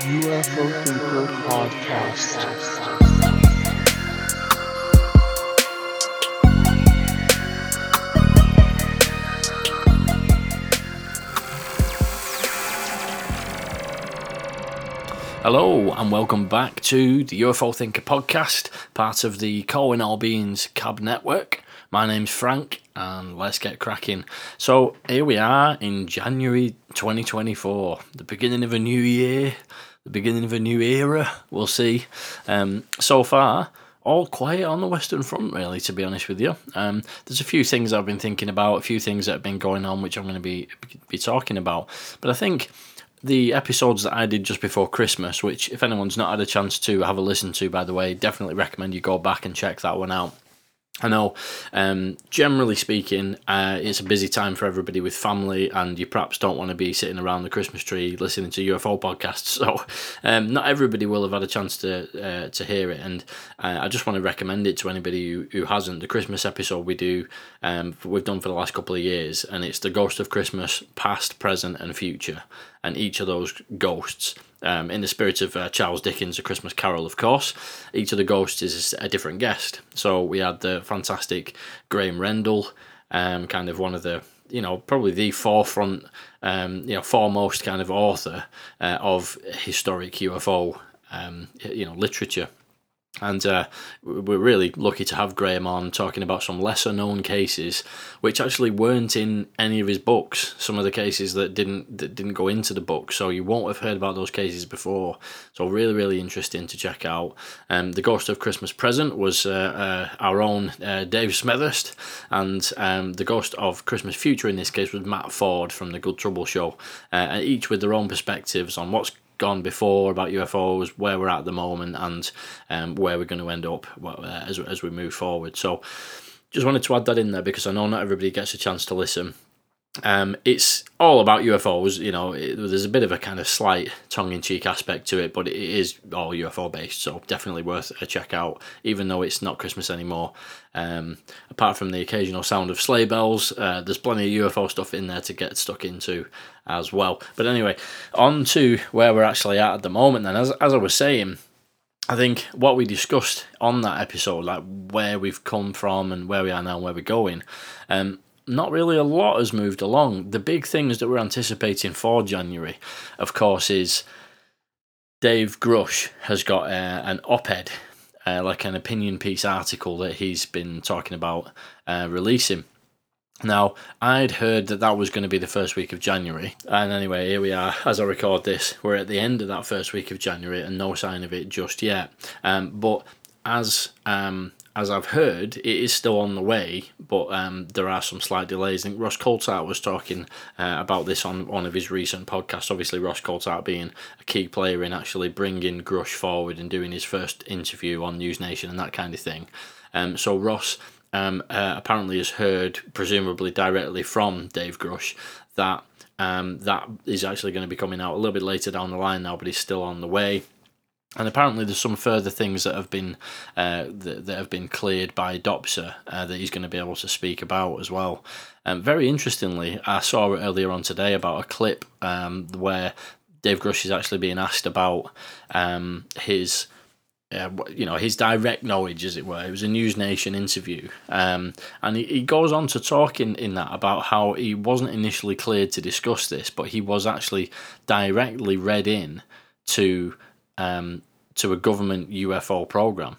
UFO Thinker Podcast. Hello and welcome back to the UFO Thinker podcast, part of the Corwin All Beings Cab Network. My name's Frank and let's get cracking. So here we are in January 2024, the beginning of a new year, the beginning of a new era. We'll see. Um, so far, all quiet on the Western Front, really, to be honest with you. Um, there's a few things I've been thinking about, a few things that have been going on, which I'm going to be be talking about. But I think the episodes that I did just before Christmas, which if anyone's not had a chance to have a listen to, by the way, definitely recommend you go back and check that one out. I know, um, generally speaking, uh, it's a busy time for everybody with family, and you perhaps don't want to be sitting around the Christmas tree listening to UFO podcasts. So, um, not everybody will have had a chance to uh, to hear it, and uh, I just want to recommend it to anybody who, who hasn't. The Christmas episode we do, um, we've done for the last couple of years, and it's the Ghost of Christmas, past, present, and future, and each of those ghosts um, in the spirit of uh, Charles Dickens' A Christmas Carol, of course, each of the ghosts is a different guest. So we had the fantastic Graham Rendell, um, kind of one of the, you know, probably the forefront, um, you know, foremost kind of author uh, of historic UFO, um, you know, literature. And uh, we're really lucky to have Graham on talking about some lesser known cases, which actually weren't in any of his books. Some of the cases that didn't that didn't go into the book, so you won't have heard about those cases before. So really, really interesting to check out. Um, the Ghost of Christmas Present was uh, uh, our own uh, Dave Smethurst, and um, the Ghost of Christmas Future in this case was Matt Ford from the Good Trouble Show, uh, each with their own perspectives on what's gone before about UFOs, where we're at, at the moment, and um, where we're going to end up uh, as, as we move forward. So, just wanted to add that in there because I know not everybody gets a chance to listen. Um, it's all about UFOs. You know, it, there's a bit of a kind of slight tongue-in-cheek aspect to it, but it is all UFO based, so definitely worth a check out. Even though it's not Christmas anymore, um, apart from the occasional sound of sleigh bells, uh, there's plenty of UFO stuff in there to get stuck into as well. But anyway, on to where we're actually at at the moment. Then, as as I was saying. I think what we discussed on that episode, like where we've come from and where we are now and where we're going, um, not really a lot has moved along. The big things that we're anticipating for January, of course, is Dave Grusch has got uh, an op ed, uh, like an opinion piece article that he's been talking about uh, releasing. Now, I'd heard that that was going to be the first week of January. And anyway, here we are. As I record this, we're at the end of that first week of January and no sign of it just yet. Um, but as um, as I've heard, it is still on the way, but um, there are some slight delays. I think Ross Coulthart was talking uh, about this on one of his recent podcasts. Obviously, Ross Coulthart being a key player in actually bringing Grusch forward and doing his first interview on News Nation and that kind of thing. Um, so Ross um, uh, apparently has heard, presumably directly from Dave Grusch, that um, that is actually going to be coming out a little bit later down the line now, but he's still on the way. And apparently, there's some further things that have been uh, that, that have been cleared by DOPSR uh, that he's going to be able to speak about as well. Um, very interestingly, I saw earlier on today about a clip um, where Dave Grusch is actually being asked about um, his. Uh, you know his direct knowledge, as it were. It was a News Nation interview, um, and he, he goes on to talk in, in that about how he wasn't initially cleared to discuss this, but he was actually directly read in to um, to a government UFO program,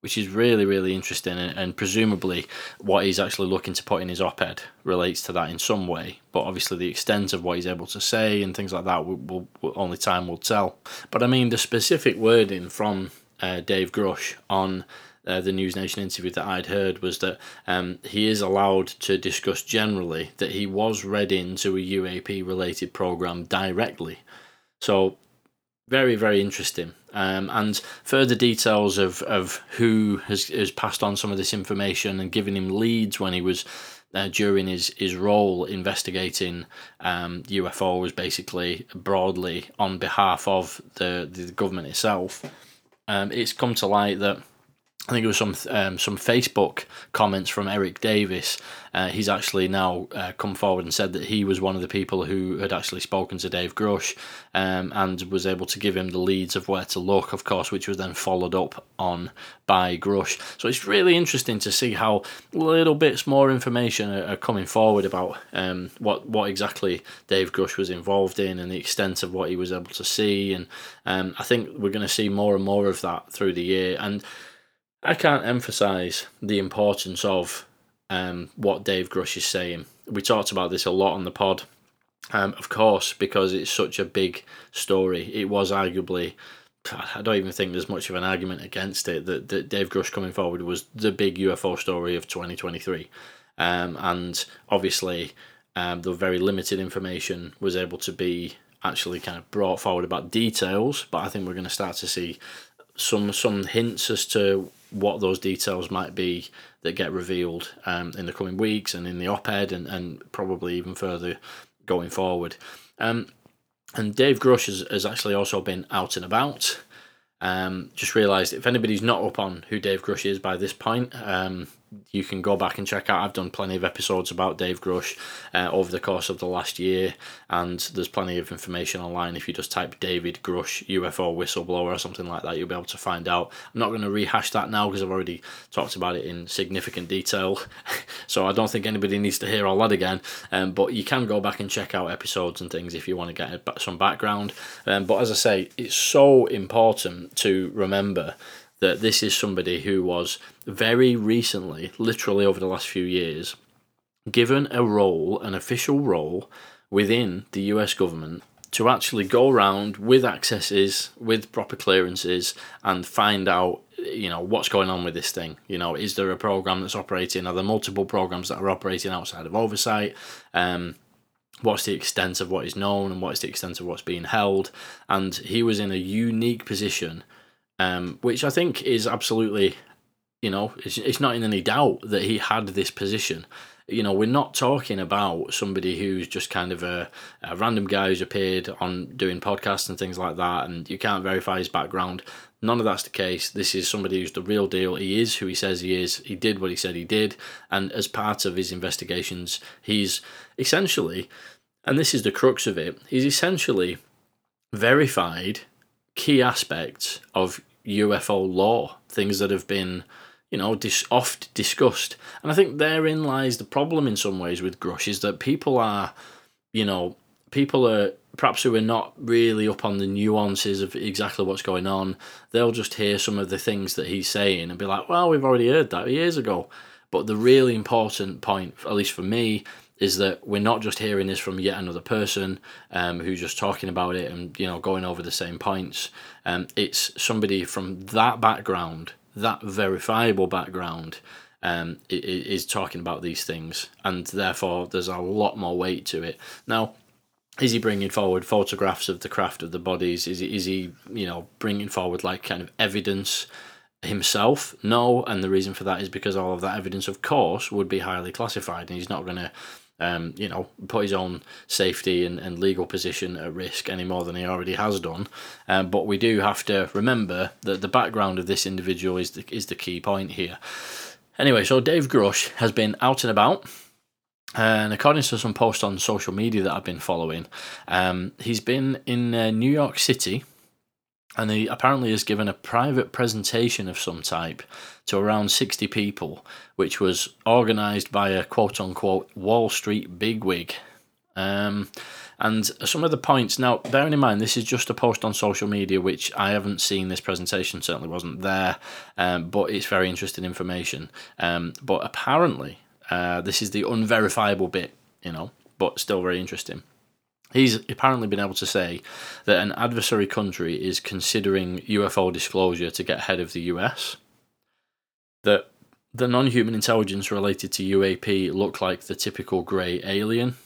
which is really, really interesting. And, and, presumably, what he's actually looking to put in his op ed relates to that in some way. But obviously, the extent of what he's able to say and things like that, will, will, will only time will tell. But I mean, the specific wording from uh, Dave Grusch on uh, the News Nation interview that I'd heard was that um, he is allowed to discuss generally that he was read into a UAP related program directly. So very very interesting. Um, and further details of, of who has, has passed on some of this information and given him leads when he was uh, during his, his role investigating um, UFOs basically broadly on behalf of the, the government itself. Um, it's come to light that I think it was some um, some Facebook comments from Eric Davis. Uh, he's actually now uh, come forward and said that he was one of the people who had actually spoken to Dave Grusch um, and was able to give him the leads of where to look, of course, which was then followed up on by Grusch. So it's really interesting to see how little bits more information are, are coming forward about um, what what exactly Dave Grusch was involved in and the extent of what he was able to see. And um, I think we're going to see more and more of that through the year. And I can't emphasize the importance of um, what Dave Grusch is saying. We talked about this a lot on the pod, um, of course, because it's such a big story. It was arguably, I don't even think there's much of an argument against it that, that Dave Grusch coming forward was the big UFO story of 2023. Um, and obviously, um, the very limited information was able to be actually kind of brought forward about details, but I think we're going to start to see some some hints as to what those details might be that get revealed um, in the coming weeks and in the op-ed and, and probably even further going forward. Um, and Dave Grusch has, has actually also been out and about. Um, just realised if anybody's not up on who Dave Grusch is by this point, um, you can go back and check out. I've done plenty of episodes about Dave Grusch uh, over the course of the last year, and there's plenty of information online. If you just type David Grusch UFO whistleblower or something like that, you'll be able to find out. I'm not going to rehash that now because I've already talked about it in significant detail, so I don't think anybody needs to hear all that again. Um, but you can go back and check out episodes and things if you want to get some background. Um, but as I say, it's so important to remember that this is somebody who was very recently, literally over the last few years, given a role, an official role within the US government to actually go around with accesses, with proper clearances, and find out, you know, what's going on with this thing. You know, is there a program that's operating? Are there multiple programs that are operating outside of oversight? Um, what's the extent of what is known and what is the extent of what's being held? And he was in a unique position um, which I think is absolutely, you know, it's, it's not in any doubt that he had this position. You know, we're not talking about somebody who's just kind of a, a random guy who's appeared on doing podcasts and things like that, and you can't verify his background. None of that's the case. This is somebody who's the real deal. He is who he says he is. He did what he said he did. And as part of his investigations, he's essentially, and this is the crux of it, he's essentially verified key aspects of UFO lore, things that have been, you know, dis- oft discussed. And I think therein lies the problem in some ways with Grusch is that people are, you know, people are perhaps who are not really up on the nuances of exactly what's going on. They'll just hear some of the things that he's saying and be like, well, we've already heard that years ago. But the really important point, at least for me, is that we're not just hearing this from yet another person um, who's just talking about it and you know going over the same points. Um, it's somebody from that background, that verifiable background, um, is talking about these things, and therefore there's a lot more weight to it. Now, is he bringing forward photographs of the craft of the bodies? Is he, is he you know bringing forward like kind of evidence? himself no and the reason for that is because all of that evidence of course would be highly classified and he's not going to um, you know, put his own safety and, and legal position at risk any more than he already has done. Um, but we do have to remember that the background of this individual is the, is the key point here. Anyway, so Dave Grusch has been out and about. And according to some posts on social media that I've been following, um, he's been in uh, New York City and he apparently has given a private presentation of some type to around 60 people, which was organised by a quote unquote Wall Street bigwig. Um, and some of the points, now, bearing in mind, this is just a post on social media, which I haven't seen this presentation, certainly wasn't there, um, but it's very interesting information. Um, but apparently, uh, this is the unverifiable bit, you know, but still very interesting. He's apparently been able to say that an adversary country is considering UFO disclosure to get ahead of the US. That the non human intelligence related to UAP look like the typical grey alien.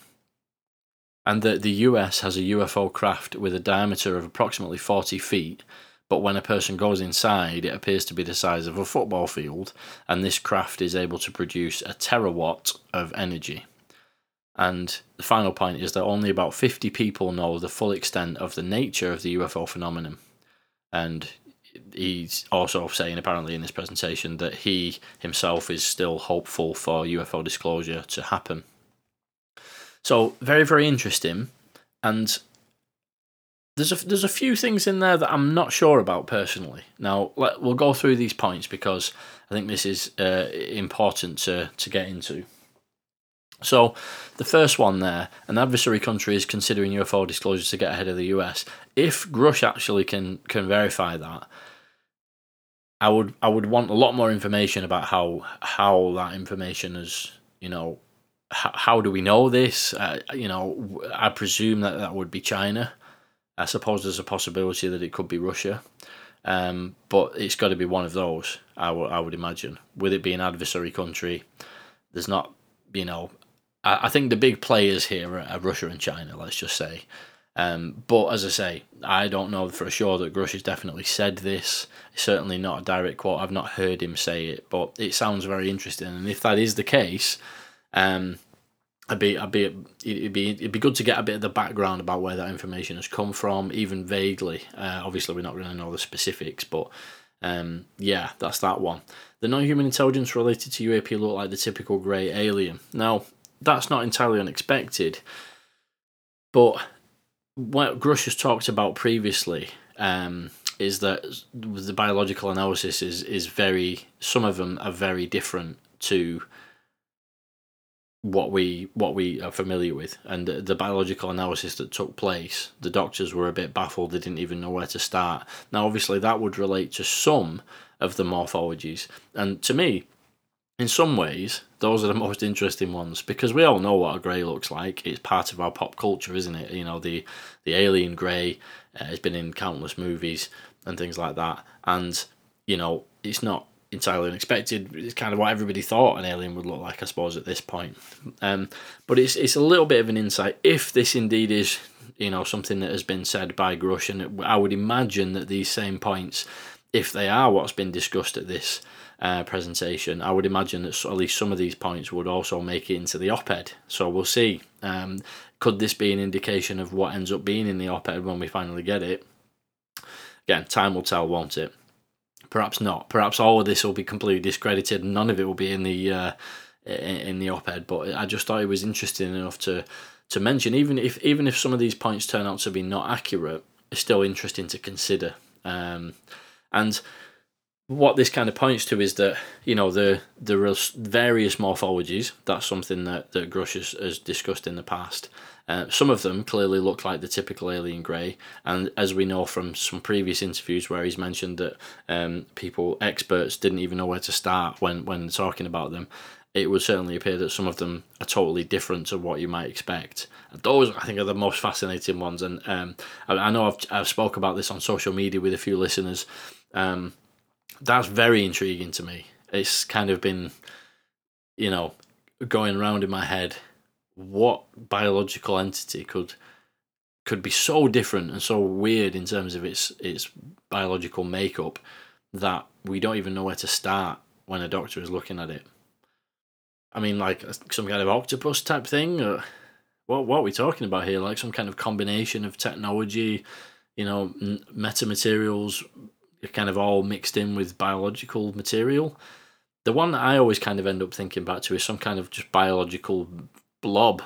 And that the US has a UFO craft with a diameter of approximately 40 feet, but when a person goes inside, it appears to be the size of a football field, and this craft is able to produce a terawatt of energy. And the final point is that only about 50 people know the full extent of the nature of the UFO phenomenon. And he's also saying apparently in this presentation that he himself is still hopeful for UFO disclosure to happen. So very very interesting, and there's a there's a few things in there that I'm not sure about personally. Now let, we'll go through these points because I think this is uh, important to to get into. So, the first one there, an adversary country is considering UFO disclosures to get ahead of the US. If Grusch actually can can verify that, I would I would want a lot more information about how how that information is you know how, how do we know this? Uh, you know, I presume that that would be China. I suppose there's a possibility that it could be Russia, um, but it's got to be one of those. I, would imagine. With it being adversary country, there's not you know. I, think the big players here are, are Russia and China. Let's just say. Um, but as I say, I don't know for sure that Grusch has definitely said this. It's certainly not a direct quote. I've not heard him say it, but it sounds very interesting. And if that is the case, um, I'd be, I'd be, it'd be, it'd be good to get a bit of the background about where that information has come from, even vaguely. Uh, obviously, we're not going to know the specifics, but um, yeah, that's that one. The non-human intelligence related to UAP look like the typical grey alien. Now, that's not entirely unexpected, but what Grusch has talked about previously um, is that the biological analysis is is very some of them are very different to what we what we are familiar with. And the, the, biological analysis that took place the doctors were a bit baffled. They didn't even know where to start. Now obviously that would relate to some of the morphologies. And to me in some ways, those are the most interesting ones because we all know what a grey looks like. It's part of our pop culture, isn't it? You know, the the alien grey uh, has been in countless movies and things like that. And you know, it's not entirely unexpected. It's kind of what everybody thought an alien would look like, I suppose, at this point. Um, but it's it's a little bit of an insight if this indeed is you know something that has been said by Grusch, and I would imagine that these same points, if they are what's been discussed at this uh, presentation, I would imagine that at least some of these points would also make it into the op-ed. So we'll see. Um, could this be an indication of what ends up being in the op-ed when we finally get it? Again, time will tell, won't it? Perhaps not. Perhaps all of this will be completely discredited, and none of it will be in the uh, in the op-ed. But I just thought it was interesting enough to to mention, even if even if some of these points turn out to be not accurate, it's still interesting to consider. Um, and what this kind of points to is that you know the the various morphologies. That's something that that Grusch has, has discussed in the past. Uh, some of them clearly look like the typical alien grey, and as we know from some previous interviews where he's mentioned that um, people, experts, didn't even know where to start when when talking about them, it would certainly appear that some of them are totally different to what you might expect. Those I think are the most fascinating ones, and um, I, I, know I've I've spoke about this on social media with a few listeners. Um, that's very intriguing to me. It's kind of been, you know, going around in my head. What biological entity could could be so different and so weird in terms of its its biological makeup that we don't even know where to start when a doctor is looking at it. I mean, like uh, some kind of octopus type thing, or what? What are we talking about here? Like some kind of combination of technology, you know, metamaterials, kind of all mixed in with biological material. The one that I always kind of end up thinking back to is some kind of just biological blob,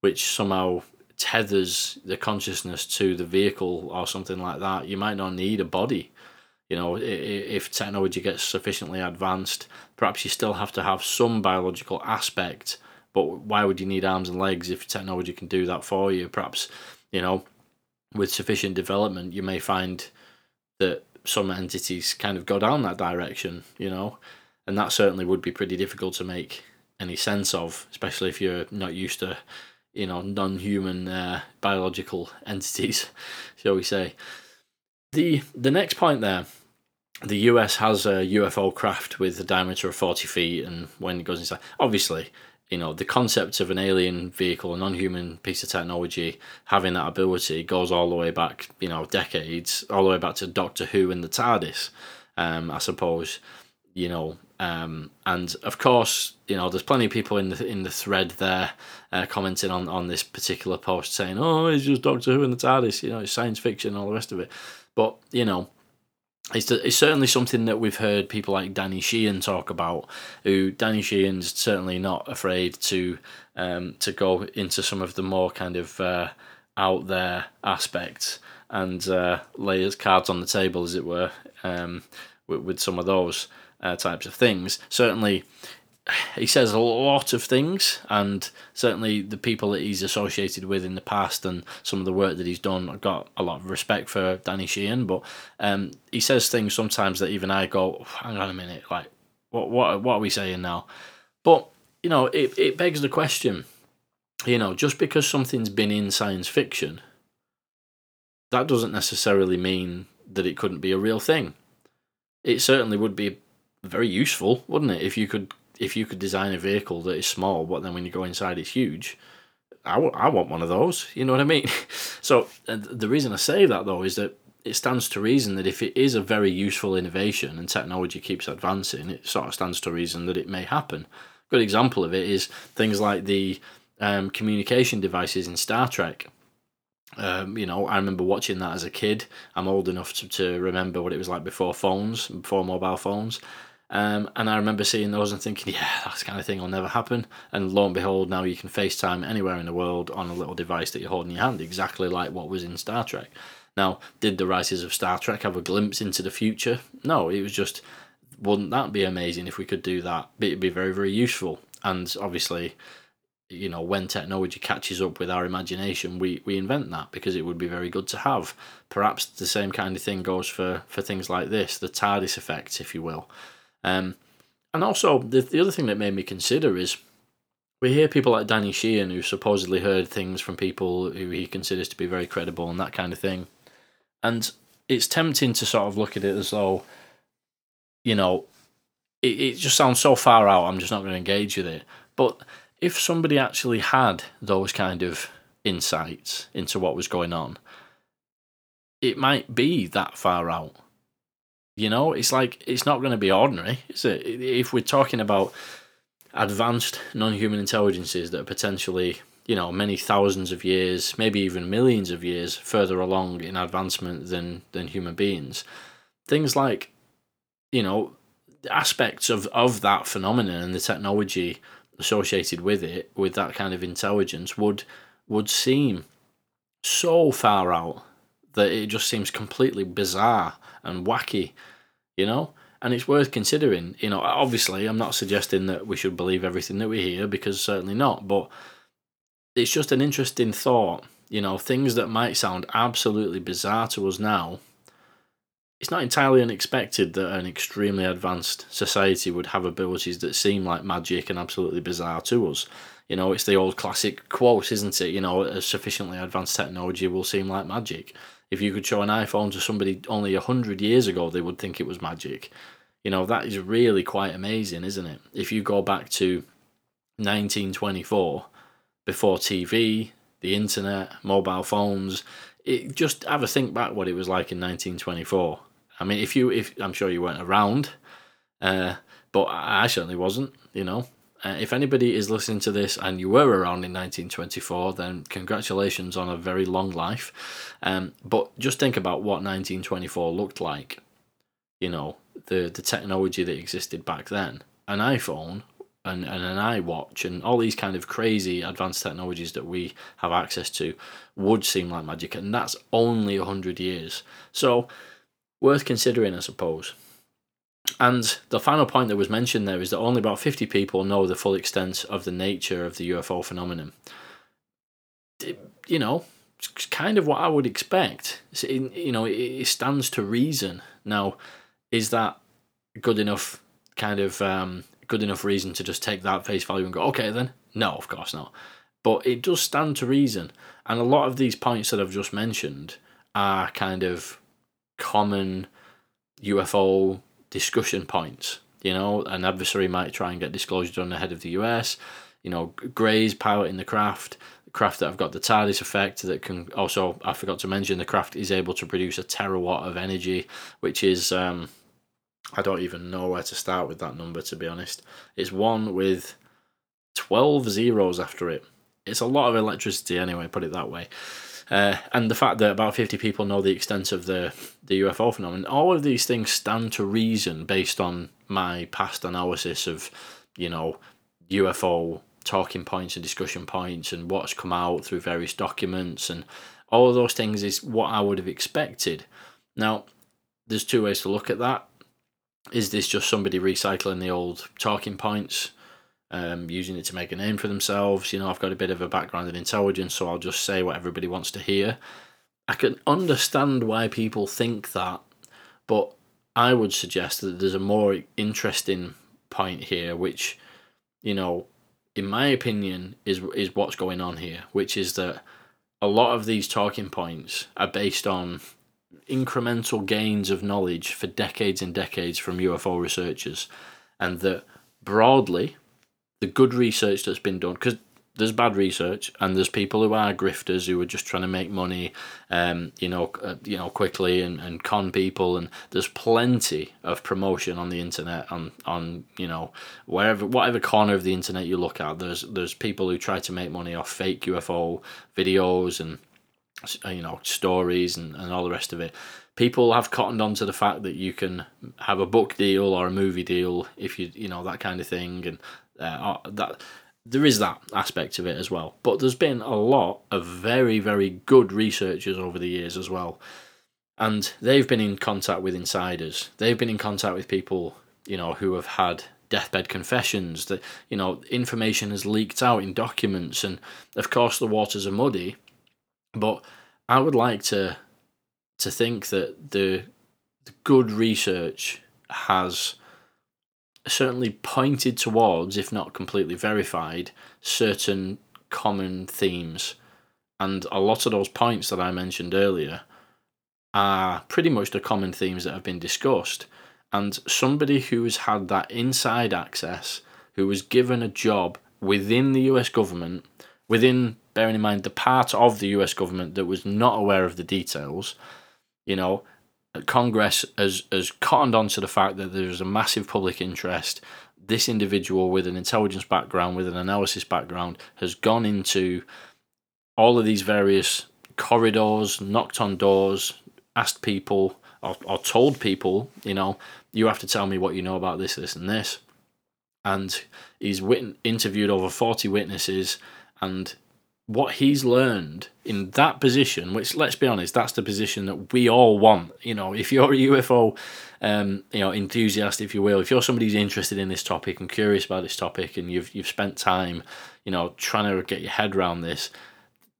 which somehow tethers the consciousness to the vehicle or something like that. You might not need a body. You know, if technology gets sufficiently advanced, perhaps you still have to have some biological aspect. But why would you need arms and legs if technology can do that for you? Perhaps, you know, with sufficient development, you may find that some entities kind of go down that direction, you know, and that certainly would be pretty difficult to make any sense of, especially if you're not used to, you know, non-human uh, biological entities, shall we say. The the next point there, the US has a UFO craft with a diameter of forty feet, and when it goes inside, obviously you know the concept of an alien vehicle a non-human piece of technology having that ability goes all the way back you know decades all the way back to doctor who and the tardis um, i suppose you know um, and of course you know there's plenty of people in the in the thread there uh, commenting on on this particular post saying oh it's just doctor who and the tardis you know it's science fiction and all the rest of it. But you know it's, it's certainly something that we've heard people like Danny Sheehan talk about. Who Danny Sheehan's certainly not afraid to um, to go into some of the more kind of uh, out there aspects and uh, lay his cards on the table, as it were, um, with, with some of those uh, types of things. Certainly, he says a lot of things, and certainly the people that he's associated with in the past and some of the work that he's done, I've got a lot of respect for Danny Sheehan. But um, he says things sometimes that even I go, hang on a minute, like what what what are we saying now? But you know, it it begs the question. You know, just because something's been in science fiction, that doesn't necessarily mean that it couldn't be a real thing. It certainly would be very useful, wouldn't it, if you could if you could design a vehicle that is small, but then when you go inside, it's huge. I, w- I want one of those. You know what I mean? so the reason I say that though is that it stands to reason that if it is a very useful innovation and technology keeps advancing, it sort of stands to reason that it may happen. Good example of it is things like the um, communication devices in Star Trek. Um, you know, I remember watching that as a kid. I'm old enough to, to remember what it was like before phones, before mobile phones. Um, and I remember seeing those and thinking, yeah, that's kind of thing will never happen. And lo and behold, now you can FaceTime anywhere in the world on a little device that you hold in your hand, exactly like what was in Star Trek. Now, did the writers of Star Trek have a glimpse into the future? No, it was just, wouldn't that be amazing if we could do that? It'd be very, very useful. And obviously, you know, when technology catches up with our imagination, we, we invent that because it would be very good to have. Perhaps the same kind of thing goes for, for things like this, the TARDIS effect, if you will. Um, and also, the, the other thing that made me consider is we hear people like Danny Sheehan who supposedly heard things from people who he considers to be very credible and that kind of thing. And it's tempting to sort of look at it as though, you know, it, it just sounds so far out, I'm just not going to engage with it. But if somebody actually had those kind of insights into what was going on, it might be that far out. You know, it's like it's not going to be ordinary, is it? If we're talking about advanced non-human intelligences that are potentially, you know, many thousands of years, maybe even millions of years further along in advancement than than human beings, things like, you know, aspects of of that phenomenon and the technology associated with it, with that kind of intelligence, would would seem so far out that it just seems completely bizarre and wacky, you know? And it's worth considering. You know, obviously, I'm not suggesting that we should believe everything that we hear because certainly not, but it's just an interesting thought. You know, things that might sound absolutely bizarre to us now. It's not entirely unexpected that an extremely advanced society would have abilities that seem like magic and absolutely bizarre to us. You know, it's the old classic quote, isn't it? You know, a sufficiently advanced technology will seem like magic if you could show an iPhone to somebody only a hundred years ago, they would think it was magic. You know, that is really quite amazing, isn't it? If you go back to 1924, before TV, the internet, mobile phones, it, just have a think back what it was like in 1924. I mean, if you, if I'm sure you weren't around, uh, but I certainly wasn't. You know, uh, if anybody is listening to this and you were around in 1924, then congratulations on a very long life. Um, but just think about what 1924 looked like. You know, the, the technology that existed back then. An iPhone and, and an iWatch and all these kind of crazy advanced technologies that we have access to would seem like magic. And that's only 100 years. So, worth considering, I suppose. And the final point that was mentioned there is that only about 50 people know the full extent of the nature of the UFO phenomenon. You know, it's kind of what I would expect. You know, it stands to reason. Now, is that good enough kind of um, good enough reason to just take that face value and go, okay, then? No, of course not. But it does stand to reason. And a lot of these points that I've just mentioned are kind of common UFO discussion points. You know, an adversary might try and get disclosure done ahead of the US. You know, Gray's piloting the craft, craft that I've got the TARDIS effect that can also, I forgot to mention, the craft is able to produce a terawatt of energy, which is, um, I don't even know where to start with that number, to be honest. It's one with 12 zeros after it. It's a lot of electricity anyway, put it that way. Uh, and the fact that about 50 people know the extent of the, the UFO phenomenon, all of these things stand to reason based on my past analysis of, you know, UFO talking points and discussion points and what's come out through various documents and all of those things is what I would have expected. Now, there's two ways to look at that. Is this just somebody recycling the old talking points, um, using it to make a name for themselves? You know, I've got a bit of a background in intelligence, so I'll just say what everybody wants to hear. I can understand why people think that, but I would suggest that there's a more interesting point here, which, you know, in my opinion, is is what's going on here, which is that a lot of these talking points are based on incremental gains of knowledge for decades and decades from UFO researchers, and that broadly, the good research that's been done, because there's bad research and there's people who are grifters who are just trying to make money um you know uh, you know quickly and, and con people and there's plenty of promotion on the internet on on you know wherever whatever corner of the internet you look at there's there's people who try to make money off fake UFO videos and uh, you know stories and, and all the rest of it. People have cottoned on to the fact that you can have a book deal or a movie deal if you you know that kind of thing and uh, that there is that aspect of it as well. But there's been a lot of very, very good researchers over the years as well. And they've been in contact with insiders. They've been in contact with people, you know, who have had deathbed confessions that, you know, information has leaked out in documents. And of course, the waters are muddy. But I would like to to think that the, the good research has certainly pointed towards, if not completely verified, certain common themes. And a lot of those points that I mentioned earlier are pretty much the common themes that have been discussed. And somebody who has had that inside access, who was given a job within the US government, within, bearing in mind, the part of the US government that was not aware of the details, you know, Congress has, has cottoned on to the fact that there's a massive public interest. This individual with an intelligence background, with an analysis background, has gone into all of these various corridors, knocked on doors, asked people, or, or told people, you know, you have to tell me what you know about this, this, and this. And he's wit- interviewed over 40 witnesses and what he's learned in that position, which let's be honest, that's the position that we all want. You know, if you're a UFO, um, you know, enthusiast, if you will, if you're somebody who's interested in this topic and curious about this topic, and you've you've spent time, you know, trying to get your head around this,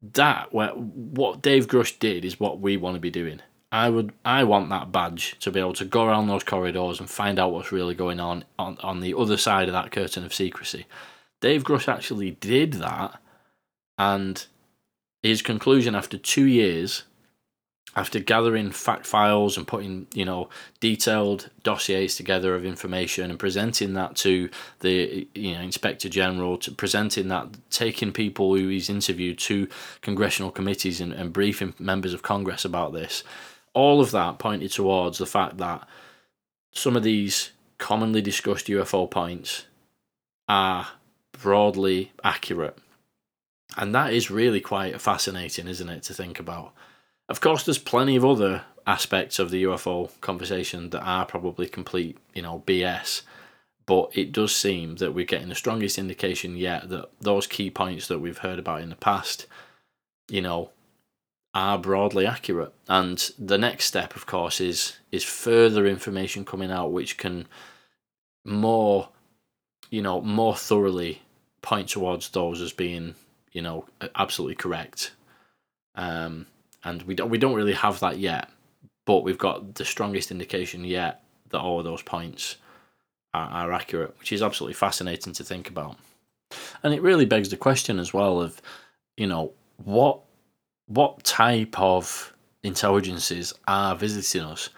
that what Dave Grusch did is what we want to be doing. I would, I want that badge to be able to go around those corridors and find out what's really going on on on the other side of that curtain of secrecy. Dave Grusch actually did that and his conclusion after two years, after gathering fact files and putting, you know, detailed dossiers together of information and presenting that to the, you know, Inspector General, to presenting that, taking people who he's interviewed to congressional committees and, and briefing members of Congress about this, all of that pointed towards the fact that some of these commonly discussed UFO points are broadly accurate and that is really quite fascinating, isn't it, to think about? Of course, there's plenty of other aspects of the UFO conversation that are probably complete, you know, BS. But it does seem that we're getting the strongest indication yet that those key points that we've heard about in the past, you know, are broadly accurate. And the next step, of course, is is further information coming out which can more, you know, more thoroughly point towards those as being you know, absolutely correct. Um, and we don't we don't really have that yet, but we've got the strongest indication yet that all of those points are, are accurate, which is absolutely fascinating to think about. And it really begs the question as well of, you know, what what type of intelligences are visiting us?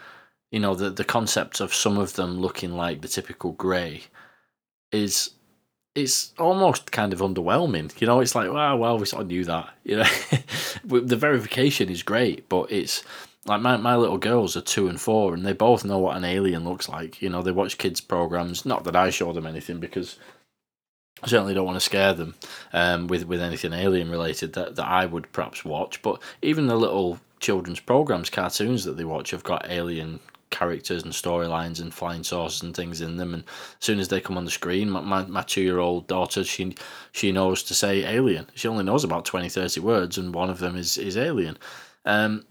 You know, the the concept of some of them looking like the typical grey is it's almost kind of underwhelming. You know, it's like, wow, well, we sort of knew that. You know, the verification is great, but it's like my, my little girls are two and four, and they both know what an alien looks like. You know, they watch kids programs. Not that I show them anything because I certainly don't want to scare them um, with with anything alien related that, that I would perhaps watch. But even the little children's programs, cartoons that they watch, have got alien characters and storylines and flying saucers and things in them. And as soon as they come on the screen, my, my, my two year old daughter, she she knows to say alien. She only knows about 20, 30 words, and one of them is, is alien. Um,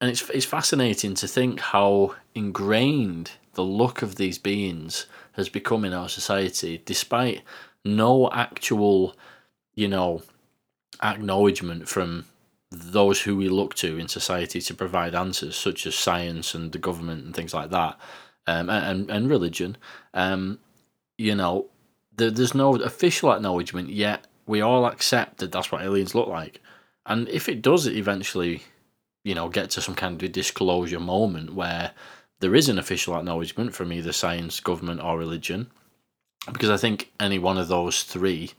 and it's, it's fascinating to think how ingrained the look of these beings has become in our society, despite no actual, you know, acknowledgement from those who we look to in society to provide answers, such as science and the government and things like that, um, and and religion. Um, you know, there, there's no official acknowledgement yet. We all accept that that's what aliens look like, and if it does eventually, you know, get to some kind of disclosure moment where there is an official acknowledgement from either science, government, or religion, because I think any one of those three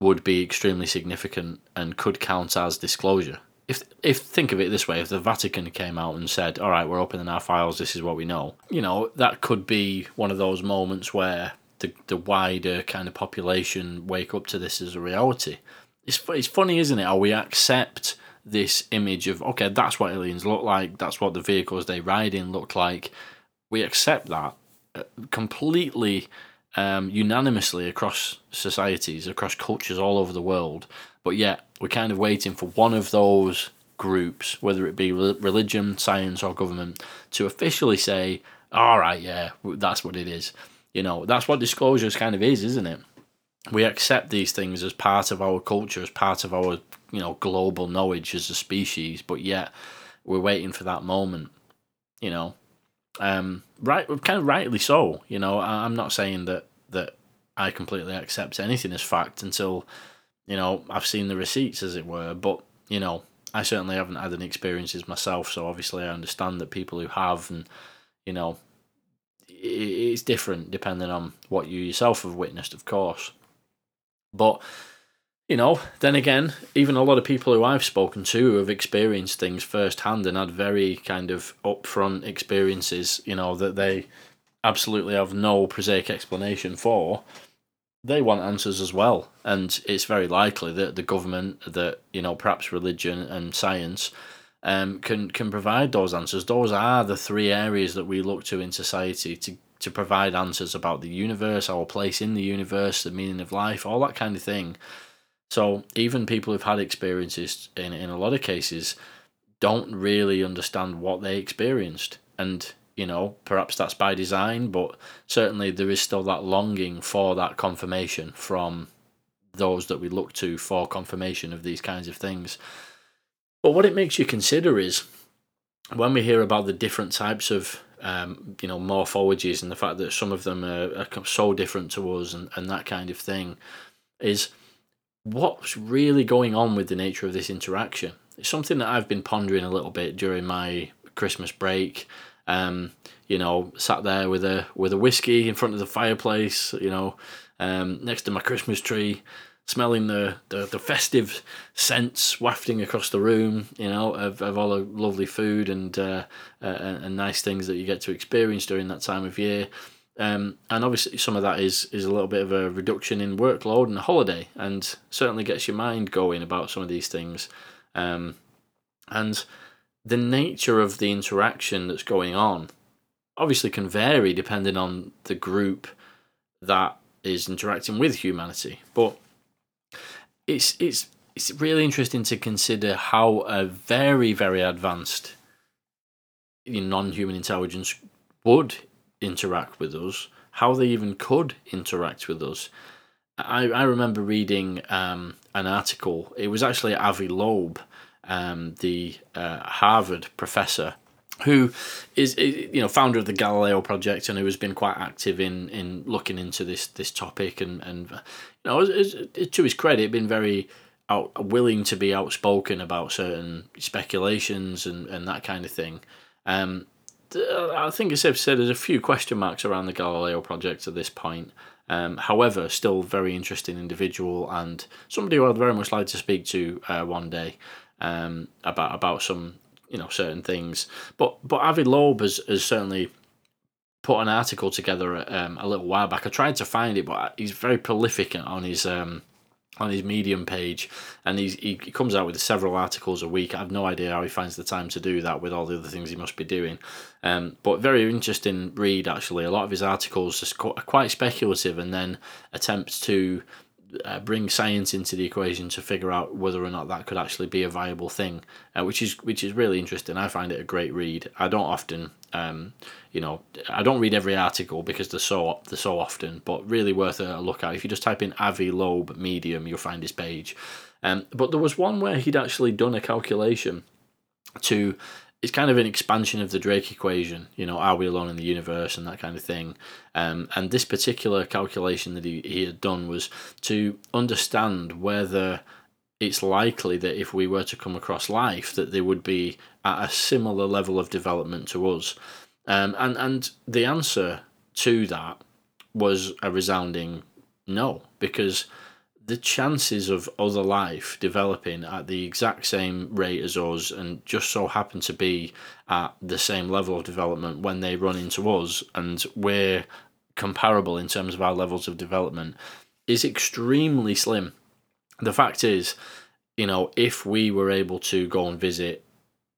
would be extremely significant and could count as disclosure. If if think of it this way, if the Vatican came out and said, "All right, we're opening our files. This is what we know," you know, that could be one of those moments where the the wider kind of population wake up to this as a reality. It's it's funny, isn't it? How we accept this image of okay, that's what aliens look like. That's what the vehicles they ride in look like. We accept that uh, completely um, unanimously across societies, across cultures all over the world. But yet, we're kind of waiting for one of those groups, whether it be religion, science, or government, to officially say, all right, yeah, that's what it is. You know, that's what disclosures kind of is, isn't it? We accept these things as part of our culture, as part of our, you know, global knowledge as a species, but yet we're waiting for that moment, you know. Um, right, kind of rightly so. You know, I'm not saying that that I completely accept anything as fact until you know I've seen the receipts, as it were. But you know, I certainly haven't had any experiences myself, so obviously I understand that people who have, and you know, it's different depending on what you yourself have witnessed, of course. But you know, then again, even a lot of people who I've spoken to who have experienced things firsthand and had very kind of upfront experiences, you know, that they absolutely have no prosaic explanation for, they want answers as well. And it's very likely that the government, that, you know, perhaps religion and science um, can, can provide those answers. Those are the three areas that we look to in society to, to provide answers about the universe, our place in the universe, the meaning of life, all that kind of thing. So even people who've had experiences in in a lot of cases don't really understand what they experienced. And, you know, perhaps that's by design, but certainly there is still that longing for that confirmation from those that we look to for confirmation of these kinds of things. But what it makes you consider is when we hear about the different types of um, you know morphologies and the fact that some of them are, are so different to us and, and that kind of thing is what's really going on with the nature of this interaction? It's something that I've been pondering a little bit during my Christmas break. Um, you know, sat there with a with a whiskey in front of the fireplace. You know, um, next to my Christmas tree, smelling the, the, the festive scents wafting across the room. You know, of, of all the lovely food and uh, uh, and nice things that you get to experience during that time of year. Um, and obviously, some of that is is a little bit of a reduction in workload and a holiday, and certainly gets your mind going about some of these things. Um, and the nature of the interaction that's going on obviously can vary depending on the group that is interacting with humanity. But it's it's it's really interesting to consider how a very very advanced non-human intelligence would interact with us, how they even could interact with us. I, I remember reading um, an article, it was actually Avi Loeb, um, the uh, Harvard professor who is, you know founder of the Galileo project and who has been quite active in in looking into this this topic and and you know to his credit been very out, willing to be outspoken about certain speculations and and that kind of thing um I think as to say there's a few question marks around the Galileo project at this point. Um, however, still very interesting individual and somebody who I'd very much like to speak to uh, one day um, about about some you know certain things. But but Avi Loeb has, has certainly put an article together um, a little while back. I tried to find it, but he's very prolific on his um, on his Medium page, and he's, he comes out with several articles a week. I have no idea how he finds the time to do that with all the other things he must be doing. Um, but very interesting read actually. A lot of his articles are quite speculative, and then attempts to uh, bring science into the equation to figure out whether or not that could actually be a viable thing, uh, which is which is really interesting. I find it a great read. I don't often, um, you know, I don't read every article because they're so they're so often, but really worth a look at. If you just type in Avi Loeb Medium, you'll find his page. Um, but there was one where he'd actually done a calculation to it's kind of an expansion of the Drake equation. You know, are we alone in the universe and that kind of thing. Um, and this particular calculation that he, he had done was to understand whether it's likely that if we were to come across life, that they would be at a similar level of development to us. Um, and and the answer to that was a resounding no, because the chances of other life developing at the exact same rate as us and just so happen to be at the same level of development when they run into us and we're comparable in terms of our levels of development is extremely slim. The fact is, you know, if we were able to go and visit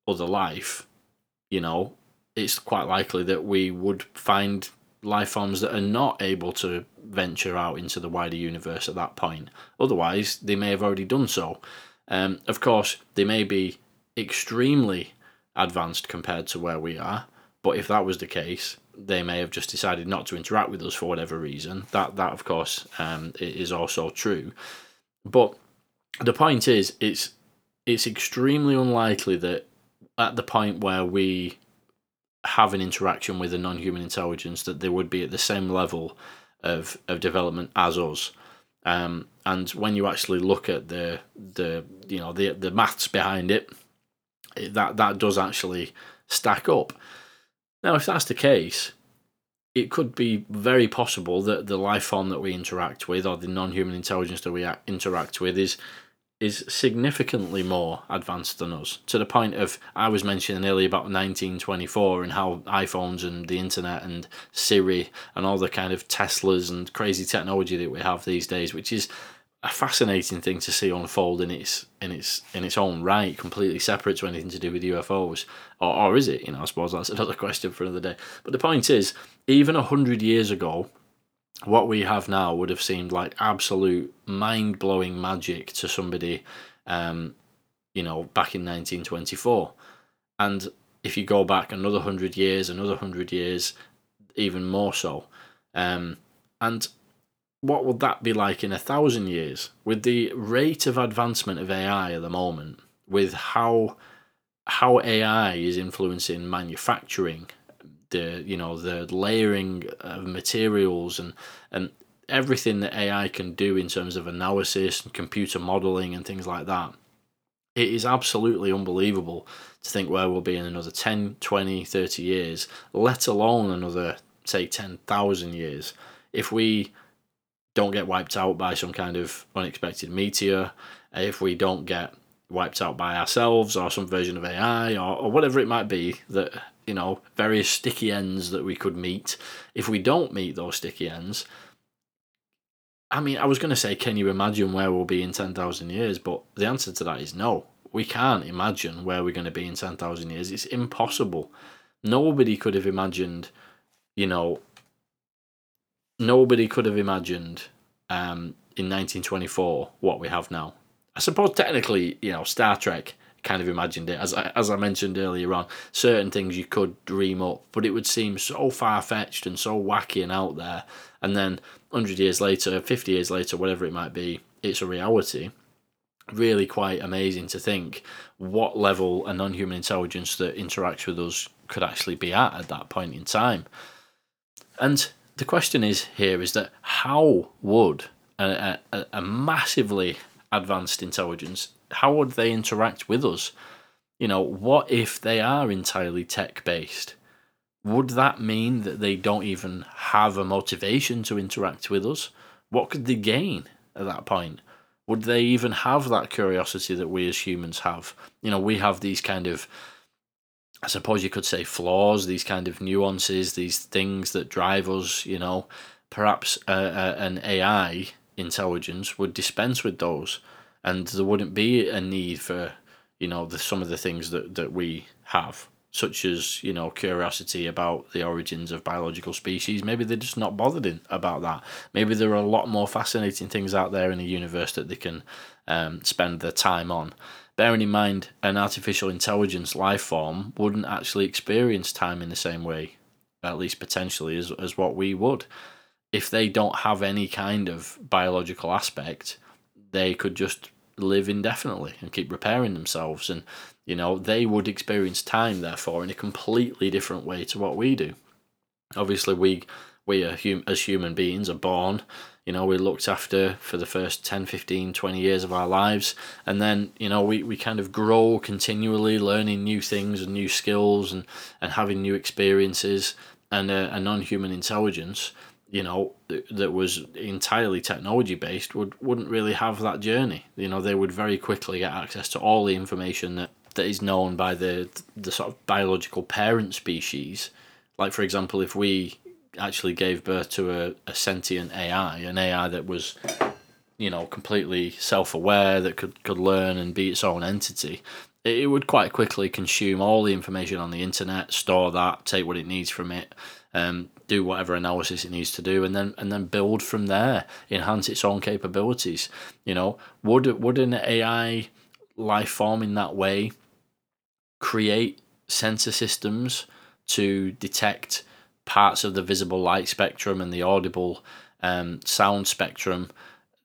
other life, you know, it's quite likely that we would find life forms that are not able to venture out into the wider universe at that point. Otherwise, they may have already done so. Um, of course, they may be extremely advanced compared to where we are, but if that was the case, they may have just decided not to interact with us for whatever reason. That that of course um, is also true. But the point is, it's it's extremely unlikely that at the point where we have an interaction with a non-human intelligence that they would be at the same level of of development as us. Um, and when you actually look at the the you know the the maths behind it, it, that that does actually stack up. Now, if that's the case, it could be very possible that the life form that we interact with, or the non-human intelligence that we interact with, is is significantly more advanced than us to the point of I was mentioning earlier about 1924 and how iPhones and the internet and Siri and all the kind of Teslas and crazy technology that we have these days, which is a fascinating thing to see unfold in its in its in its own right, completely separate to anything to do with UFOs, or or is it? You know, I suppose that's another question for another day. But the point is, even a hundred years ago, what we have now would have seemed like absolute mind blowing magic to somebody, um, you know, back in 1924. And if you go back another hundred years, another hundred years, even more so. Um, and what would that be like in a thousand years? With the rate of advancement of AI at the moment, with how how AI is influencing manufacturing the you know the layering of materials and and everything that AI can do in terms of analysis and computer modeling and things like that. It is absolutely unbelievable to think where we'll be in another 10, 20, 30 years, let alone another, say, 10,000 years. If we don't get wiped out by some kind of unexpected meteor, if we don't get wiped out by ourselves or some version of AI or, or whatever it might be that you know, various sticky ends that we could meet. If we don't meet those sticky ends, I mean, I was going to say, can you imagine where we'll be in 10,000 years? But the answer to that is no. We can't imagine where we're going to be in 10,000 years. It's impossible. Nobody could have imagined, you know, nobody could have imagined um, in 1924 what we have now. I suppose technically, you know, Star Trek kind of imagined it. As I, as I mentioned earlier on, certain things you could dream up, but it would seem so far fetched and so wacky and out there. And then 100 years later, 50 years later, whatever it might be, it's a reality. Really quite amazing to think what level a non human intelligence that interacts with us could actually be at at that point in time. And the question is here is that how would a, a, a massively advanced intelligence how would they interact with us? You know, what if they are entirely tech based? Would that mean that they don't even have a motivation to interact with us? What could they gain at that point? Would they even have that curiosity that we as humans have? You know, we have these kind of I suppose you could say flaws, these kind of nuances, these things that drive us, you know, perhaps uh, uh, an AI intelligence would dispense with those and there wouldn't be a need for, you know, the, some of the things that, that we have, such as, you know, curiosity about the origins of biological species. Maybe they're just not bothered in, about that. Maybe there are a lot more fascinating things out there in the universe that they can um, spend their time on bearing in mind an artificial intelligence life form wouldn't actually experience time in the same way, at least potentially, as, as what we would. If they don't have any kind of biological aspect, they could just live indefinitely and keep repairing themselves. And, you know, they would experience time, therefore, in a completely different way to what we do. Obviously, we we are hum- as human beings are born you know we're looked after for the first 10 15 20 years of our lives and then you know we, we kind of grow continually learning new things and new skills and, and having new experiences and a, a non-human intelligence you know that was entirely technology based would wouldn't really have that journey. You know they would very quickly get access to all the information that that is known by the the sort of biological parent species. Like for example if we actually gave birth to a, a sentient AI, an AI that was, you know, completely self aware, that could, could learn and be its own entity, it, it would quite quickly consume all the information on the internet, store that, take what it needs from it, um, do whatever analysis it needs to do, and then and then build from there, enhance its own capabilities. You know, would would an AI life form in that way create sensor systems to detect parts of the visible light spectrum and the audible um, sound spectrum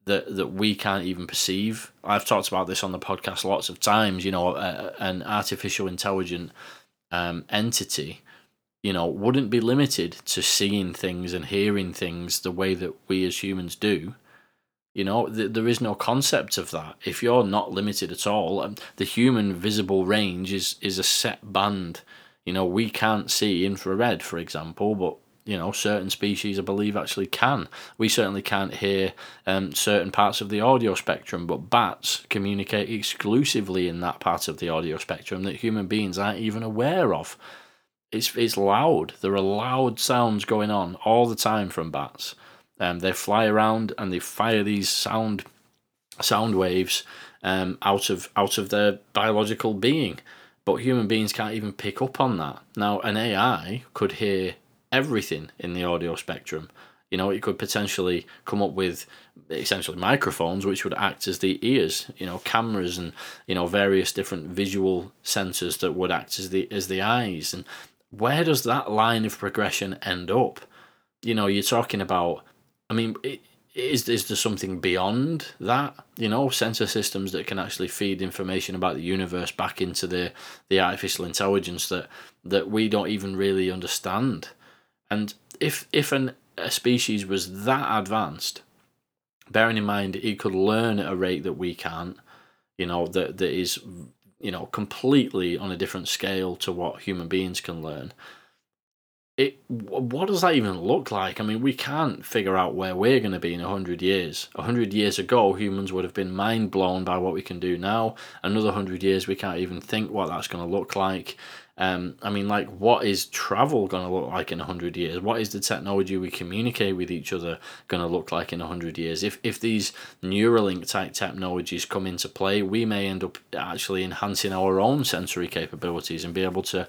that that we can't even perceive. I've talked about this on the podcast lots of times. You know, a, an artificial intelligent um, entity, you know, wouldn't be limited to seeing things and hearing things the way that we as humans do. You know, th- there is no concept of that. If you're not limited at all, um, the human visible range is is a set band you know, we can't see infrared, for example, but you know, certain species, I believe, actually can. We certainly can't hear um, certain parts of the audio spectrum, but bats communicate exclusively in that part of the audio spectrum that human beings aren't even aware of. It's it's loud. There are loud sounds going on all the time from bats. Um, they fly around and they fire these sound sound waves um, out of out of their biological being but human beings can't even pick up on that. Now, an AI could hear everything in the audio spectrum. You know, it could potentially come up with essentially microphones, which would act as the ears. You know, cameras and you know various different visual sensors that would act as the as the eyes. And where does that line of progression end up? You know, you're talking about. I mean, it, is is there something beyond that? You know, sensor systems that can actually feed information about the universe back into the the artificial intelligence that that we don't even really understand. And if if an a species was that advanced, bearing in mind it could learn at a rate that we can't, you know, that that is you know completely on a different scale to what human beings can learn it what does that even look like? I mean, we can't figure out where we're going to be in hundred years. Hundred years ago, humans would have been mind blown by what we can do now. Another hundred years, we can't even think what that's going to look like. Um, I mean, like, what is travel going to look like in a hundred years? What is the technology we communicate with each other going to look like in a hundred years? If if these Neuralink type technologies come into play, we may end up actually enhancing our own sensory capabilities and be able to,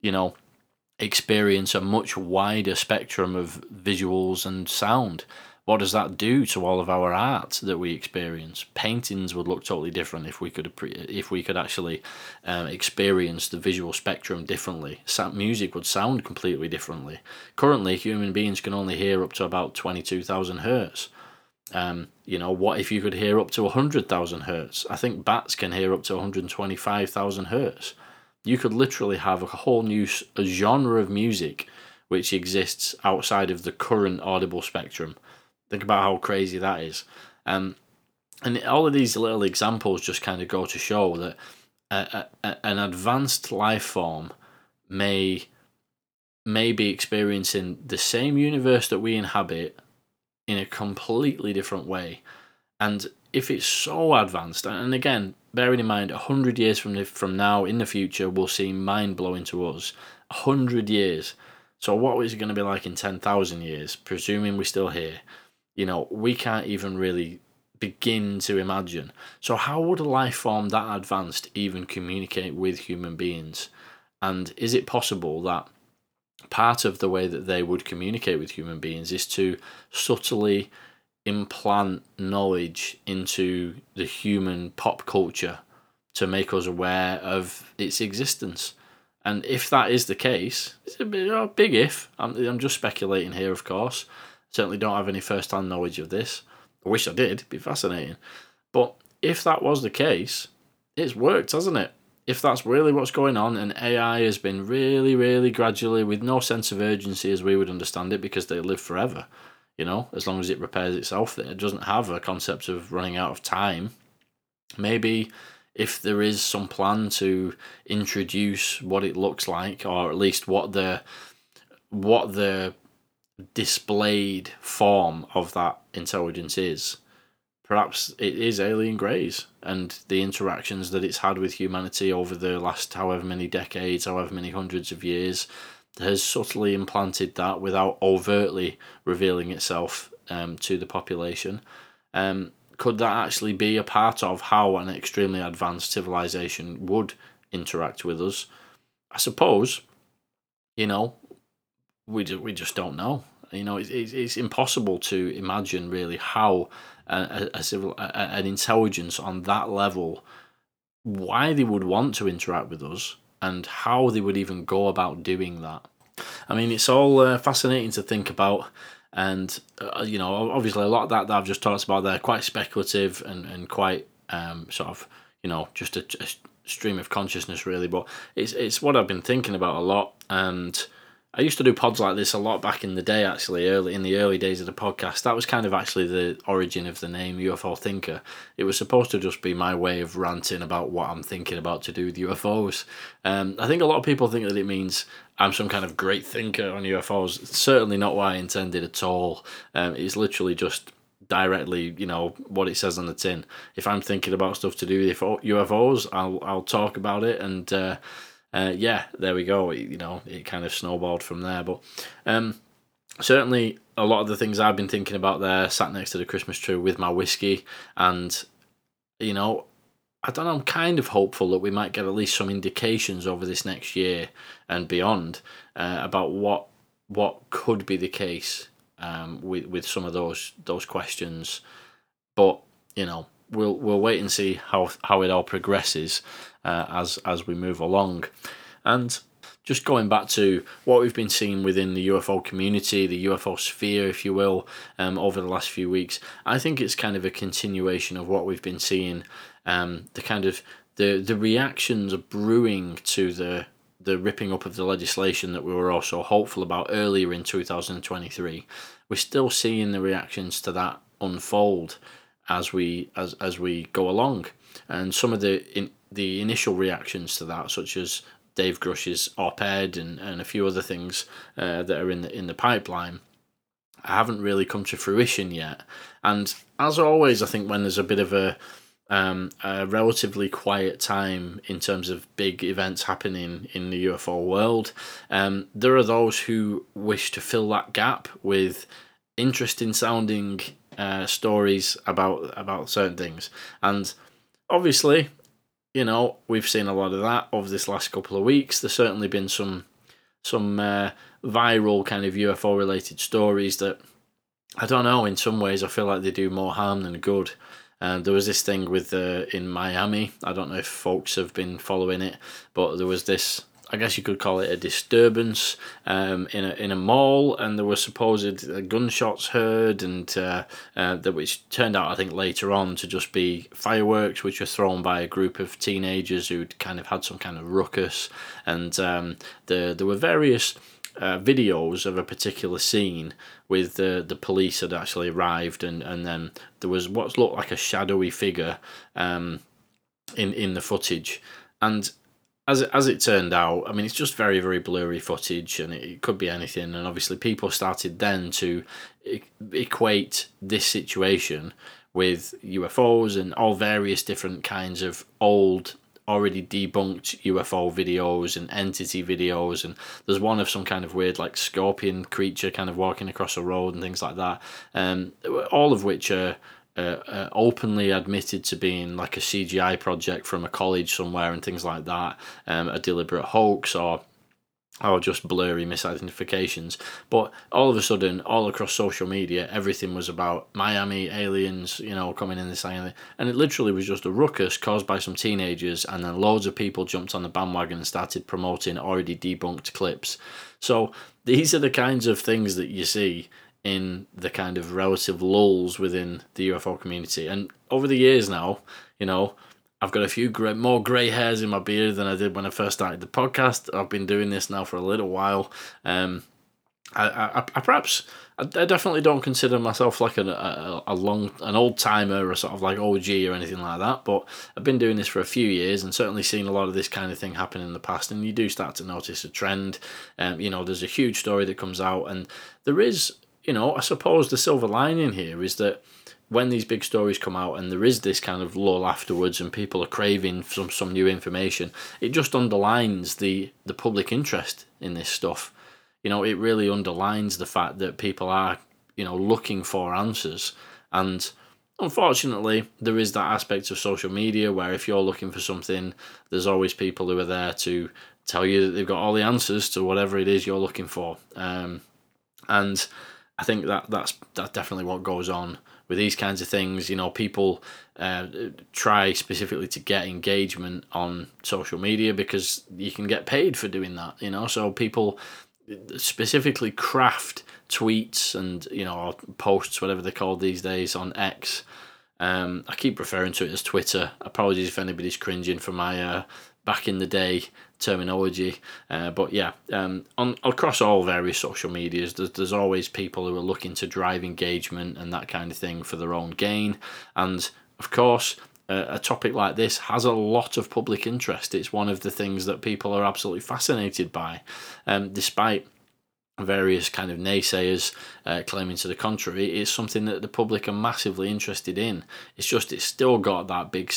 you know experience a much wider spectrum of visuals and sound. What does that do to all of our art that we experience? Paintings would look totally different if we could if we could actually um, experience the visual spectrum differently. Music would sound completely differently. Currently, human beings can only hear up to about twenty two thousand hertz. Um, you know, what if you could hear up to 100,000 hertz? I think bats can hear up to 125,000 hertz you could literally have a whole new genre of music which exists outside of the current audible spectrum. Think about how crazy that is. Um, and all of these little examples just kind of go to show that a, a, an advanced life form may may be experiencing the same universe that we inhabit in a completely different way. And if it's so advanced, and again, bearing in mind, 100 years from, the, from now in the future will seem mind blowing to us. 100 years. So, what is it going to be like in 10,000 years, presuming we're still here? You know, we can't even really begin to imagine. So, how would a life form that advanced even communicate with human beings? And is it possible that part of the way that they would communicate with human beings is to subtly implant knowledge into the human pop culture to make us aware of its existence? And if that is the case, it's a, big if. I'm, I'm just speculating here, of course. Certainly don't have any first hand knowledge of this. I wish I did, it'd be fascinating. But if that was the case, it's worked, hasn't it? If that's really what's going on, and AI has been really, really gradually, with no sense of urgency as we would understand it, because they live forever, you know, as long as it repairs itself, it doesn't have a concept of running out of time. Maybe if there is some plan to introduce what it looks like, or at least what the what the displayed form of that intelligence is. Perhaps it is alien greys and the interactions that it's had with humanity over the last however many decades, however many hundreds of years, has subtly implanted that without overtly revealing itself um, to the population. Um, could that actually be a part of how an extremely advanced civilization would interact with us? I suppose, you know, we just, we just don't know. You know, it's, it's impossible to imagine really how a, a civil a, an intelligence on that level, why they would want to interact with us, and how they would even go about doing that. I mean, it's all uh, fascinating to think about, and uh, you know, obviously, a lot of that that I've just talked about there quite speculative and and quite um, sort of you know just a, a stream of consciousness really. But it's it's what I've been thinking about a lot, and I used to do pods like this a lot back in the day, actually, early in the early days of the podcast. That was kind of actually the origin of the name UFO Thinker. It was supposed to just be my way of ranting about what I'm thinking about to do with UFOs. Um, I think a lot of people think that it means I'm some kind of great thinker on UFOs. It's certainly not what I intended at all. Um, it's literally just directly, you know, what it says on the tin. If I'm thinking about stuff to do with UFOs, I'll I'll talk about it and. Uh, uh, yeah, there we go. You know, it kind of snowballed from there. But um, certainly, a lot of the things I've been thinking about there, sat next to the Christmas tree with my whiskey, and you know, I don't know. I'm kind of hopeful that we might get at least some indications over this next year and beyond uh, about what what could be the case um, with with some of those those questions. But you know, we'll we'll wait and see how how it all progresses uh, as as we move along, and just going back to what we've been seeing within the UFO community, the UFO sphere, if you will, um, over the last few weeks, I think it's kind of a continuation of what we've been seeing. Um, the kind of the the reactions are brewing to the the ripping up of the legislation that we were also hopeful about earlier in 2023. We're still seeing the reactions to that unfold as we as as we go along, and some of the in, the initial reactions to that, such as Dave Grusch's op-ed and, and a few other things uh, that are in the in the pipeline, haven't really come to fruition yet. And as always, I think when there's a bit of a um, a relatively quiet time in terms of big events happening in the UFO world. Um, there are those who wish to fill that gap with interesting sounding uh, stories about about certain things, and obviously, you know, we've seen a lot of that over this last couple of weeks. There's certainly been some some uh, viral kind of UFO related stories that I don't know. In some ways, I feel like they do more harm than good. And there was this thing with uh, in Miami. I don't know if folks have been following it, but there was this I guess you could call it a disturbance um, in a in a mall, and there were supposed uh, gunshots heard, and uh, uh, that which turned out I think later on to just be fireworks, which were thrown by a group of teenagers who'd kind of had some kind of ruckus, and um, the there were various. Uh, videos of a particular scene with the the police had actually arrived and, and then there was what looked like a shadowy figure um, in in the footage and as as it turned out, I mean, it's just very very blurry footage, and it, it could be anything. And obviously, people started then to equate this situation with UFOs and all various different kinds of old already debunked UFO videos and entity videos, and there's one of some kind of weird like scorpion creature kind of walking across a road and things like that. Um, all of which are. Uh, uh, openly admitted to being like a CGI project from a college somewhere and things like that, um, a deliberate hoax or or just blurry misidentifications. But all of a sudden, all across social media, everything was about Miami aliens, you know, coming in this island. And it literally was just a ruckus caused by some teenagers, and then loads of people jumped on the bandwagon and started promoting already debunked clips. So these are the kinds of things that you see in the kind of relative lulls within the UFO community. And over the years now, you know, I've got a few gray, more grey hairs in my beard than I did when I first started the podcast. I've been doing this now for a little while. Um, I, I, I perhaps I, definitely don't consider myself like a, a, a long an old timer or sort of like OG or anything like that. But I've been doing this for a few years and certainly seen a lot of this kind of thing happen in the past. And you do start to notice a trend. Um, you know, there's a huge story that comes out, and there is, you know, I suppose the silver lining here is that when these big stories come out and there is this kind of lull afterwards and people are craving some some new information, it just underlines the the public interest in this stuff. You know, it really underlines the fact that people are, you know, looking for answers. And unfortunately, there is that aspect of social media where if you're looking for something, there's always people who are there to tell you that they've got all the answers to whatever it is you're looking for. Um, and I think that that's that's definitely what goes on with these kinds of things. You know, people uh, try specifically to get engagement on social media because you can get paid for doing that. You know, so people specifically craft tweets and you know posts, whatever they're called these days, on X. Um, I keep referring to it as Twitter. Apologies if anybody's cringing for my uh, back in the day terminology. Uh, but yeah, um, on across all various social medias, there's, there's always people who are looking to drive engagement and that kind of thing for their own gain. And of course, uh, a topic like this has a lot of public interest. It's one of the things that people are absolutely fascinated by, um, despite various kind of naysayers uh, claiming to the contrary is something that the public are massively interested in. It's just it's still got that big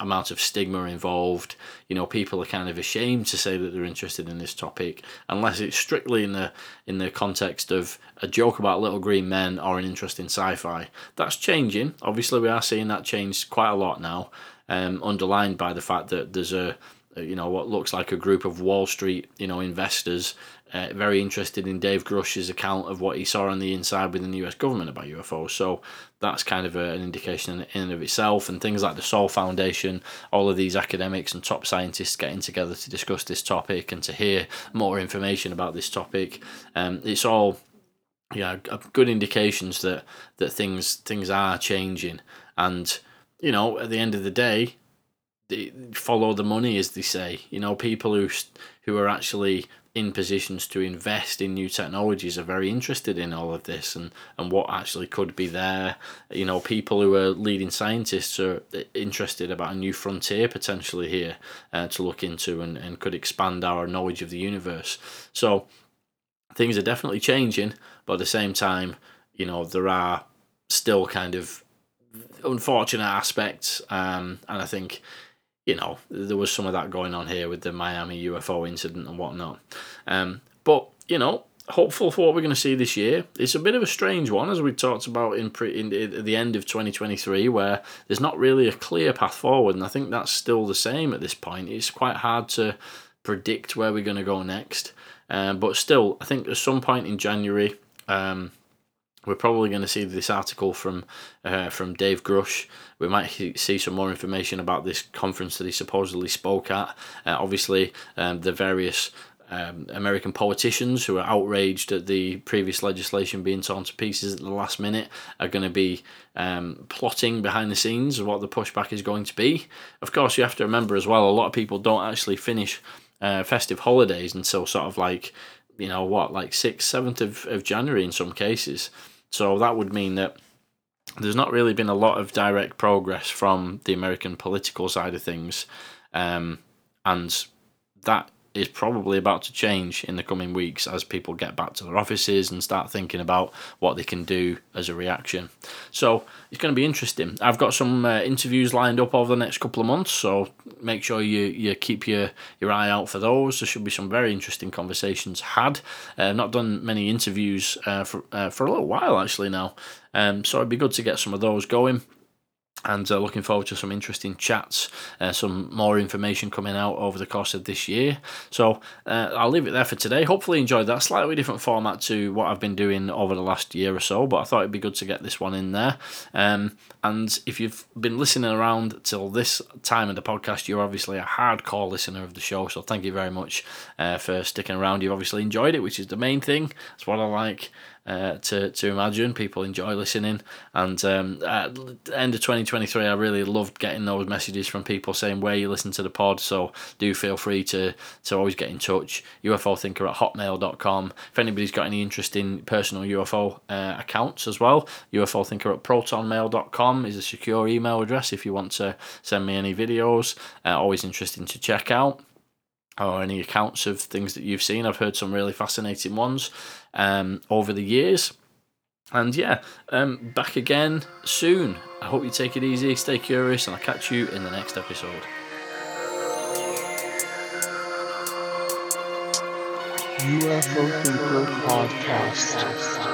amount of stigma involved. You know people are kind of ashamed to say that they're interested in this topic unless it's strictly in the in the context of a joke about little green men or an interest in sci-fi. That's changing. Obviously we are seeing that change quite a lot now um, underlined by the fact that there's a you know what looks like a group of Wall Street you know investors uh, very interested in Dave Grusch's account of what he saw on the inside within the US government about UFOs. So that's kind of a, an indication in and of itself. And things like the Sol Foundation, all of these academics and top scientists getting together to discuss this topic and to hear more information about this topic. Um, it's all yeah, good indications that that things things are changing. And you know, at the end of the day, follow the money, as they say. You know, people who who are actually in positions to invest in new technologies are very interested in all of this and, and what actually could be there. You know, people who are leading scientists are interested about a new frontier potentially here uh, to look into and, and could expand our knowledge of the universe. So things are definitely changing, but at the same time, you know, there are still kind of unfortunate aspects. Um, and I think you know, there was some of that going on here with the Miami UFO incident and whatnot. Um, but, you know, hopeful for what we're going to see this year. It's a bit of a strange one, as we talked about in, pre- in at the end of 2023, where there's not really a clear path forward, and I think that's still the same at this point. It's quite hard to predict where we're going to go next. Um, but still, I think at some point in January, um, we're probably going to see this article from uh, from Dave Grusch. We might see some more information about this conference that he supposedly spoke at. Uh, obviously, um, the various um, American politicians who are outraged at the previous legislation being torn to pieces at the last minute are going to be um, plotting behind the scenes what the pushback is going to be. Of course, you have to remember as well, a lot of people don't actually finish uh, festive holidays until sort of like, you know, what, like 6th, 7th of, of January in some cases. So that would mean that there's not really been a lot of direct progress from the American political side of things, um, and that is probably about to change in the coming weeks as people get back to their offices and start thinking about what they can do as a reaction. So it's going to be interesting. I've got some uh, interviews lined up over the next couple of months, so make sure you, you keep your, your eye out for those. There should be some very interesting conversations had. Uh, not done many interviews uh, for, uh, for a little while actually now, um, so it'd be good to get some of those going and uh, looking forward to some interesting chats, uh, some more information coming out over the course of this year. So uh, I'll leave it there for today. Hopefully, enjoyed that slightly different format to what I've been doing over the last year or so, but I thought it'd be good to get this one in there. Um, and if you've been listening around till this time of the podcast, you're obviously a hardcore listener of the show. So thank you very much uh, for sticking around. You've obviously enjoyed it, which is the main thing. That's what I like uh, to to imagine. People enjoy listening, and um, at the end of 2023, I really loved getting those messages from people saying where you listen to the pod. So do feel free to to always get in touch. UFO thinker at hotmail.com. If anybody's got any interesting personal UFO uh, accounts as well, UFO thinker at protonmail.com is a secure email address if you want to send me any videos. Uh, always interesting to check out or any accounts of things that you've seen. I've heard some really fascinating ones um, over the years. And yeah, um, back again soon. I hope you take it easy, stay curious, and I'll catch you in the next episode. UFO Thinker Podcast.